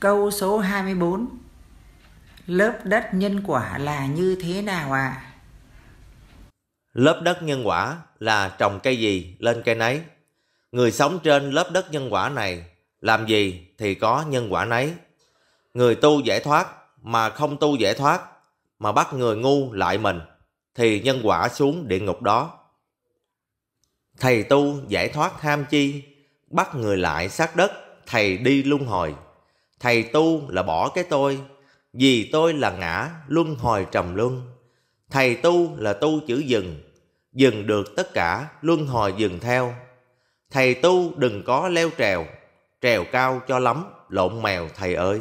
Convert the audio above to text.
Câu số 24 Lớp đất nhân quả là như thế nào ạ? À? Lớp đất nhân quả là trồng cây gì lên cây nấy. Người sống trên lớp đất nhân quả này làm gì thì có nhân quả nấy. Người tu giải thoát mà không tu giải thoát mà bắt người ngu lại mình thì nhân quả xuống địa ngục đó. Thầy tu giải thoát ham chi, bắt người lại sát đất, thầy đi luân hồi. Thầy tu là bỏ cái tôi, vì tôi là ngã, luân hồi trầm luân. Thầy tu là tu chữ dừng, dừng được tất cả, luân hồi dừng theo. Thầy tu đừng có leo trèo, trèo cao cho lắm, lộn mèo thầy ơi.